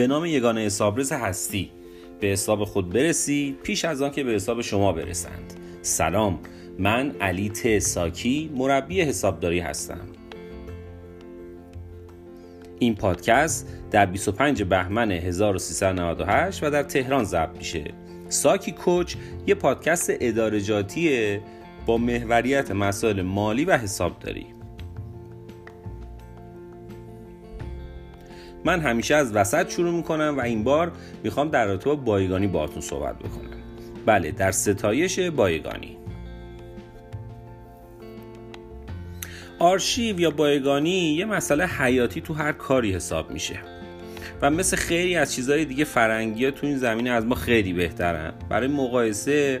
به نام یگانه حسابرس هستی. به حساب خود برسی پیش از آن که به حساب شما برسند. سلام من علی ت ساکی مربی حسابداری هستم. این پادکست در 25 بهمن 1398 و در تهران ضبط میشه. ساکی کوچ یه پادکست ادارجاتیه با محوریت مسائل مالی و حسابداری. من همیشه از وسط شروع می‌کنم و این بار می‌خوام در رابطه با بایگانی باهاتون صحبت بکنم. بله در ستایش بایگانی. آرشیو یا بایگانی یه مسئله حیاتی تو هر کاری حساب میشه. و مثل خیلی از چیزهای دیگه فرنگی تو این زمینه از ما خیلی بهترن. برای مقایسه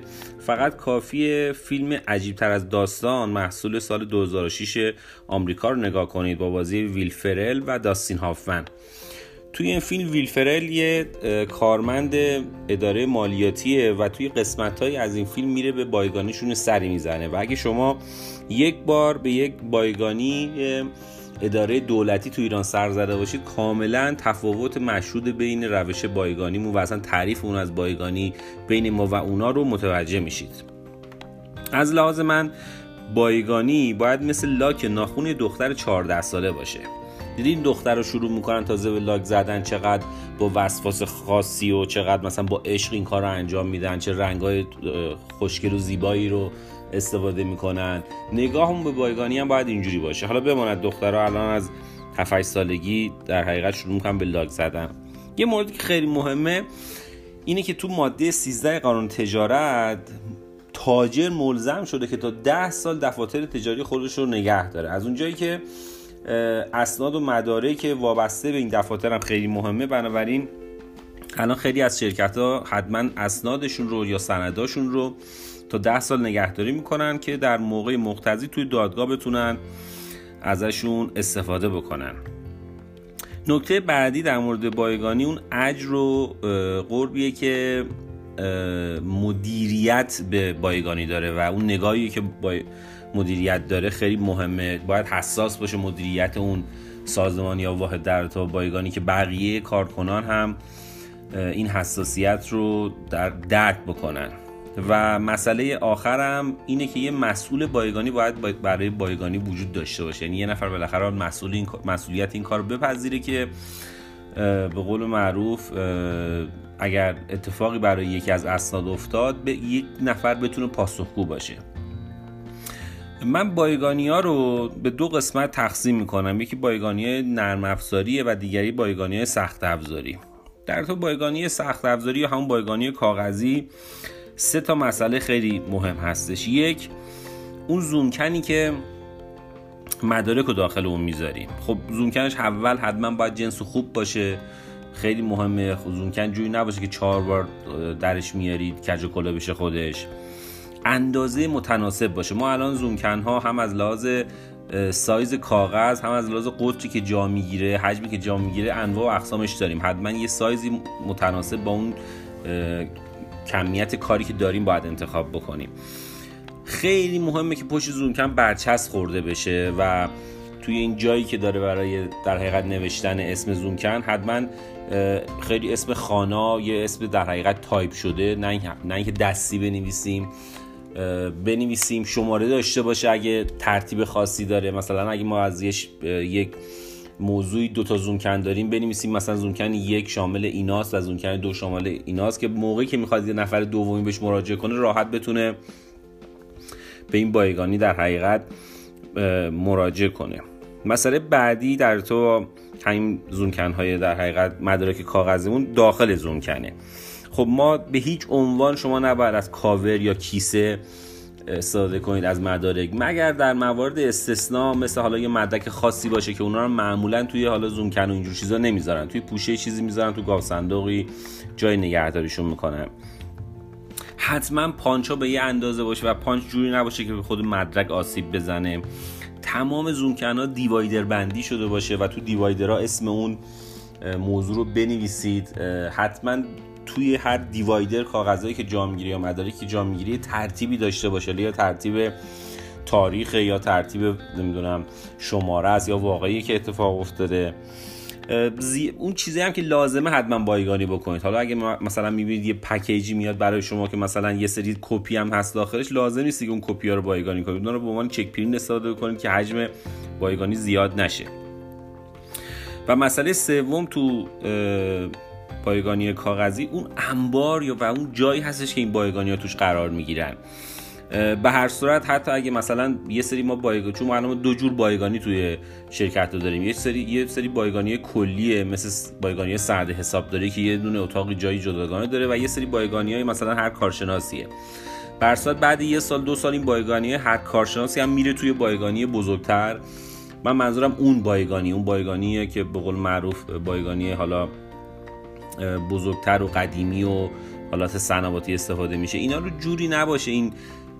فقط کافی فیلم عجیب تر از داستان محصول سال 2006 آمریکا رو نگاه کنید با بازی ویل فرل و داستین هافمن. توی این فیلم ویلفرل یه کارمند اداره مالیاتیه و توی قسمت از این فیلم میره به بایگانیشون سری می‌زنه. و اگه شما یک بار به یک بایگانی اداره دولتی تو ایران سر زده باشید کاملا تفاوت مشهود بین روش بایگانیمون و اصلا تعریف اون از بایگانی بین ما و اونا رو متوجه میشید. از لحاظ من بایگانی باید مثل لاک ناخون دختر 14 ساله باشه. دیدین دختر رو شروع می‌کنن تازه به لاک زدن چقدر با وسواس خاصی و چقدر مثلا با عشق این کار رو انجام میدن چه رنگای خوشگل و زیبایی رو. استفاده می‌کنن. نگاهمون به بایگانی هم باید اینجوری باشه. حالا بماند دخترها الان از 7 سالگی در حقیقت شروع می‌کنن به لاک زدن. یه موردی که خیلی مهمه اینه که تو ماده 13 قانون تجارت تاجر ملزم شده که تا 10 سال دفاتر تجاری خودش رو نگه داره. از اونجایی که اسناد و مداره که وابسته به این دفاتر هم خیلی مهمه بنابراین الان خیلی از شرکت ها حتما اسنادشون رو یا سنداشون رو تا ده سال نگهداری می‌کنن که در موقع مقتضی توی دادگاه بتونن ازشون استفاده بکنن. نکته بعدی در مورد بایگانی اون اجر و قربیه که مدیریت به بایگانی داره و اون نگاهی که مدیریت داره خیلی مهمه. باید حساس باشه مدیریت اون سازمان یا واحد در تا بایگانی که بقیه کارکنان هم این حساسیت رو در درک بکنن. و مسئله آخرم اینه که یه مسئول بایگانی باید برای بایگانی وجود داشته باشه. یعنی یه نفر بالاخره مسئول این مسئولیت این کار بپذیره که به قول معروف اگر اتفاقی برای یکی از اسناد افتاد به یک نفر بتونه پاسخگو باشه. من بایگانی ها رو به دو قسمت تقسیم می‌کنم. یکی بایگانی نرم افزاریه و دیگری بایگانی سخت افزاری. در تو بایگانی سخت افزاری یا همون بایگانی کاغذی سه تا مسئله خیلی مهم هستش. یک اون زونکنی که مدارک رو داخل اون می‌ذاریم. خب زونکنش اول حتما باید جنس خوب باشه. خیلی مهمه. خب زونکن جوی نباشه که چهار بار درش میارید کج و بشه خودش. اندازه متناسب باشه. ما الان زومکن ها هم از لحاظ سایز کاغذ هم از لحاظ قطری که جا می‌گیره حجمی که جا می‌گیره انواع و اقسامش داریم. حتما یه سایزی متناسب با اون کمیت کاری که داریم باید انتخاب بکنیم. خیلی مهمه که پشت زومکن برچسب خورده بشه و توی این جایی که داره برای در حقیقت نوشتن اسم زومکن حتما خیلی اسم خانا یه اسم در حقیقت تایپ شده. نه اینکه دستی بنویسیم بنویسیم شماره داشته باشه اگه ترتیب خاصی داره. مثلا اگه ما از یک موضوعی دو تا زومکن داریم بنویسیم مثلا زومکن یک شامل ایناست و زومکن دو شامل ایناست که موقعی که می‌خواد یه نفر دومی بهش مراجعه کنه راحت بتونه به این بایگانی در حقیقت مراجعه کنه. مسئله بعدی در تو همین زومکن های در حقیقت مدارک کاغذیمون داخل زومکنه. خب ما به هیچ عنوان شما نباید از کاور یا کیسه استفاده کنید از مدارک. مگر در موارد استثنا مثل حالا یه مدرک خاصی باشه که اونا رو معمولا توی حالا زومکن و اینجور چیزا نمی‌ذارن. توی پوشه چیزی می‌ذارن تو گاو صندوقی جای نگهداریشون می‌کنن. حتما پانچا به یه اندازه باشه و پانچ جوری نباشه که به خود مدرک آسیب بزنه. تمام زونکن ها divider بندی شده باشه و تو divider ها اسم اون موضوع رو بنویسید. حتما توی هر divider کاغذهایی که جا می‌گیری یا مدارکی که جا ترتیبی داشته باشه. یا ترتیب تاریخ یا ترتیب نمی‌دونم شماره است یا وقایعی که اتفاق افتاده. اون چیزی هم که لازمه حتما بایگانی بکنید. حالا اگه مثلا می‌بینید یه package ی میاد برای شما که مثلا یه سری کپی هم هست داخلش لازم نیست که اون کپی ها رو بایگانی کنید. اون رو به عنوان check print استفاده کنید که حجم بایگانی زیاد نشه. و مسئله سوم تو بایگانی کاغذی اون انبار یا و اون جایی هستش که این بایگانی ها توش قرار می‌گیرن. به هر صورت حتی اگه مثلا یه سری ما بایگانی چون ما دو جور بایگانی توی شرکت رو داریم. یه سری یه سری بایگانی کلیه مثل بایگانی سرد حساب داره که یه دونه اتاق جایی جداگانه داره و یه سری بایگانی های مثلا هر کارشناسیه. صورت بعد یه سال دو سال این بایگانی هر کارشناسی هم میره توی بایگانی بزرگتر. من منظورم اون بایگانی اون بایگانیه که به قول معروف بایگانی حالا بزرگتر و قدیمی و حالات صنواتی استفاده میشه. اینا رو جوری نباشه این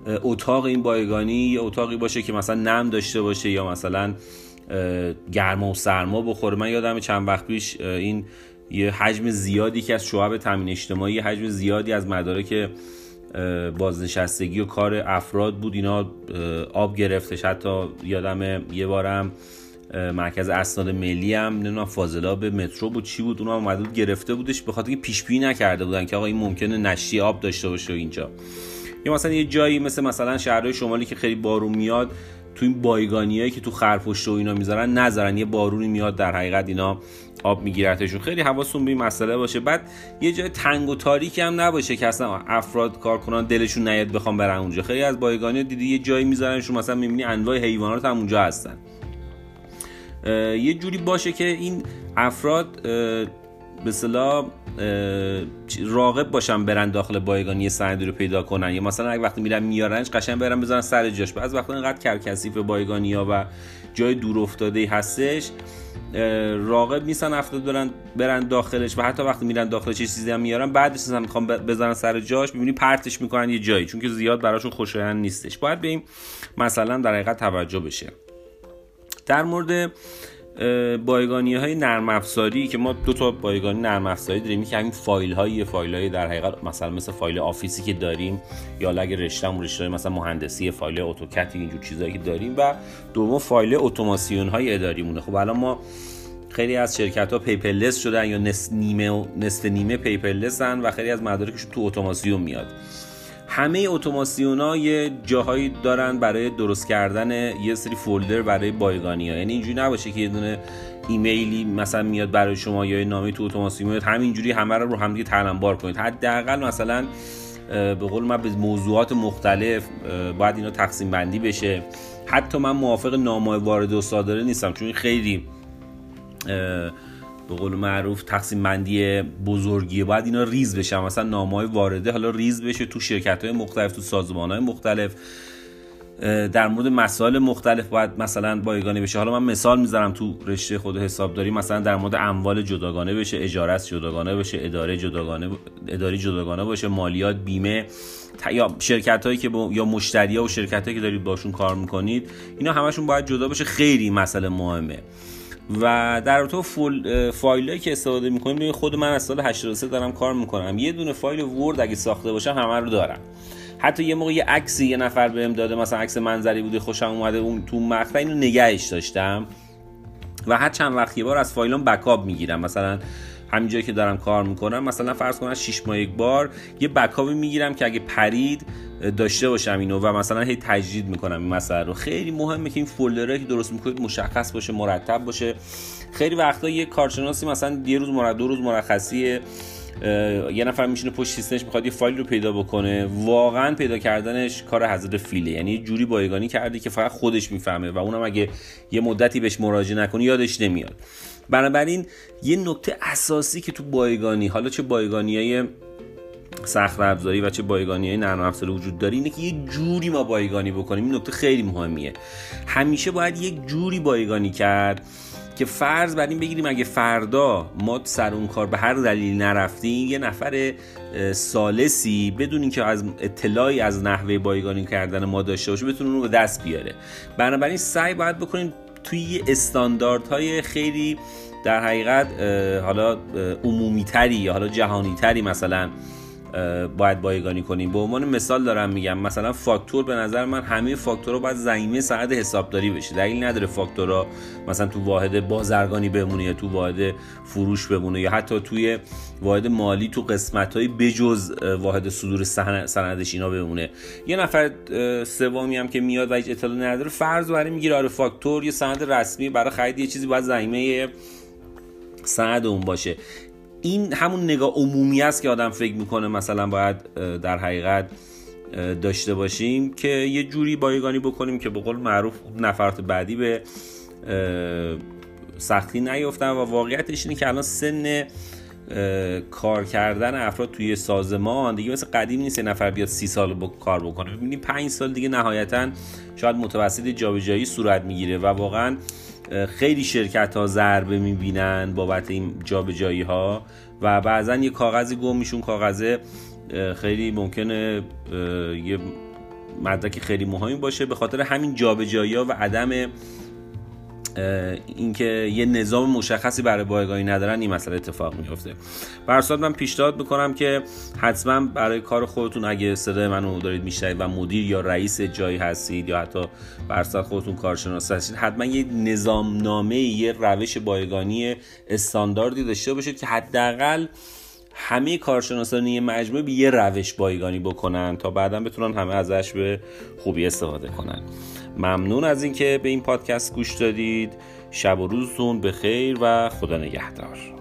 اتاق این بایگانی یه اتاقی باشه که مثلا نم داشته باشه یا مثلا گرما و سرما بخوره. من یادم چند وقت پیش این یه حجم زیادی که از شعب تامین اجتماعی یه حجم زیادی از مدارک بازنشستگی و کار افراد بود. اینا آب گرفتش. حتی یادم یه بارم مرکز اسناد ملی هم نمی‌دونم فاضلا به مترو بود چی بود اونم اومده گرفته بودش به خاطر پیش بینی نکرده بودن که آقا این ممکنه نشتی آب داشته باشه اینجا. یا مثلا یه جایی مثل مثلا شهرهای شمالی که خیلی بارون میاد تو این بایگانیایی که تو خرپشت و اینا می‌ذارن نذارن یه بارونی میاد در حقیقت اینا آب میگیرتشون. خیلی حواستون به این مسئله باشه. بعد یه جای تنگ و تاریکی هم نباشه که اصلا افراد کارکنان دلشون نیاد بخوام برن اونجا. خیلی از بایگانی دیدی یه جایی میذارنشون مثلا می‌بینی انواع حیوانات هم اونجا هستن. یه جوری باشه که این افراد به صلاح راقب باشن برن داخل بایگانی سندی رو پیدا کنن. یا مثلا اگه وقتی میرن میارنش قشنگ برن بزنن سر جاش. بعض وقتا اینقدر کرکسیف بایگانی ها و جای دور افتاده هستش راغب نیستن افراد برن برن داخلش. و حتی وقتی میرن داخلش چیزی هم میارن بعدش مثلا می‌خوام بذارن سر جاش می‌بینی پرتش می‌کنن یه جایی. چون که زیاد براشون خوشایند نیستش. باید به این مثلا در حقیقت توجه بشه. در مورد بایگانی های نرم افزاری که ما دو تا بایگانی نرم افزاری داریم. که همین فایل های فایل های در حقیقت مثلا مثل فایل Office ی که داریم یا اگه رشته رشته مثلا مهندسی فایل AutoCAD اینجور چیزهایی که داریم و دوم فایل اتوماسیون های اداری مونه خب الان ما خیلی از شرکت ها paperless شدن یا نصف نیمه نصف نیمه paperless ن و خیلی از مدارکش تو اتوماسیون میاد. همه اتوماسیون ها یه جاهایی دارن برای درست کردن یه سری folder برای بایگانی ها یعنی اینجوری نباشه که یه دونه ایمیلی مثلا میاد برای شما یا نامه تو اتوماسیون میاد. همینجوری همه رو رو همدیگه تلمبار کنید. حداقل مثلا به قول من به موضوعات مختلف باید اینا تقسیم بندی بشه. حتی من موافق نامه وارد و صادره نیستم چون خیلی به قول معروف تقسیم بندی بزرگیه. باید اینا ریز بشه مثلا نامه های وارده حالا ریز بشه تو شرکت های مختلف تو سازمان های مختلف در مورد مسائل مختلف باید مثلا بایگانی بشه. حالا من مثال می‌ذارم تو رشته خود حسابداری. مثلا در مورد اموال جداگانه بشه اجاره جداگانه بشه اداره جداگانه اداری جداگانه باشه مالیات بیمه. یا شرکت هایی که یا مشتری ها و شرکت هایی که دارید باشون کار می‌کنید اینا همشون باید جدا بشه. خیلی مسئله مهمه. و در تو فول فایلایی که استفاده می‌کنیم خود من از سال 83 دارم کار می‌کنم. یه دونه فایل ورد اگه ساخته باشم همه رو دارم. حتی یه موقع یه عکسی یه نفر بهم داده مثلا عکس منظری بوده خوشم اومده اون تو مقطع اینو نگهش داشتم. و هر چند وقت یه بار از فایلام بکاپ می‌گیرم. مثلا همین جایی که دارم کار می‌کنم مثلا فرض کن از 6 ماه یک بار یه بکاپی می‌گیرم که اگه پرید داشته باشم اینو و مثلا هی تجدید می‌کنم این مسئله رو. خیلی مهمه که این فولدرایی که درست می‌کنید مشخص باشه مرتب باشه. خیلی وقتا یه کارشناسی مثلا یه روز مرد دو روز مرخصی یه نفر میشینه پشت سیستمش می‌خواد یه فایل رو پیدا بکنه. واقعا پیدا کردنش کار حضرت فیله. یعنی جوری بایگانی کرده که فقط خودش می‌فهمه و اونم اگه یه مدتی بهش مراجعه نکنی یادش نمیاد. بنابراین یه نکته اساسی که تو بایگانی حالا چه بایگانی های سخت افزاری و چه بایگانی های نرم افزاری وجود داره اینه که یه جوری ما بایگانی بکنیم. این نکته خیلی مهمیه. همیشه باید یک جوری بایگانی کرد که فرض بر این بگیریم اگه فردا ما سر اون کار به هر دلیل نرفتیم یه نفر سالسی بدون اینکه از اطلاعی از نحوه بایگانی کردن ما داشته باشه بتونه اون رو به دست بیاره. بنابراین سعی باید بکنیم توی استانداردهای خیلی در حقیقت حالا عمومی تری یا حالا جهانی تری مثلا باید بایگانی کنیم. به عنوان مثال دارم میگم مثلا فاکتور به نظر من همه فاکتورها باید زمینه سند حسابداری بشه. دلیل نداره فاکتورها مثلا تو واحد بازرگانی بمونه یا تو واحد فروش بمونه یا حتی توی واحد مالی تو قسمت های بجز واحد صدور سندش اینا بمونه. یه نفر سومی هم که میاد و هیچ اطلاع نداره فرض برای می‌گیره آره فاکتور یه سند رسمی برای خرید یه چیزی باید زمینه سند اون باشه. این همون نگاه عمومی است که آدم فکر می‌کنه مثلا باید در حقیقت داشته باشیم که یه جوری بایگانی بکنیم که به قول معروف نفرات بعدی به سختی نیفتن و واقعیتش اینه که الان سن کار کردن افراد توی سازمان دیگه مثل قدیم نیست نفر بیاد سی سال با کار بکنه. ببینیم پنج سال دیگه نهایتا شاید متوسط جابجایی صورت می‌گیره و واقعا خیلی شرکت ها ضربه می‌بینن بابت این جابجایی ها و بعضا یه کاغذی گم میشون کاغذه خیلی ممکنه یه مدرک خیلی مهمی باشه به خاطر همین جابجایی ها و عدم اینکه یه نظام مشخصی برای بایگانی ندارن این مسئله اتفاق میفته برسات من پیشنهاد می‌کنم که حتما برای کار خودتون اگه صدای منو دارید میشنوید و مدیر یا رئیس جایی هستید یا حتی برسات خودتون کارشناس هستید حتما یه نظام نامه یه روش بایگانی استانداردی داشته باشید که حداقل همه کارشناسان یه مجموعه به یه روش بایگانی بکنن تا بعدا بتونن همه ازش به خوبی استفاده کنن. ممنون از اینکه به این پادکست گوش دادید. شب و روزتون به خیر و خدا نگهدار.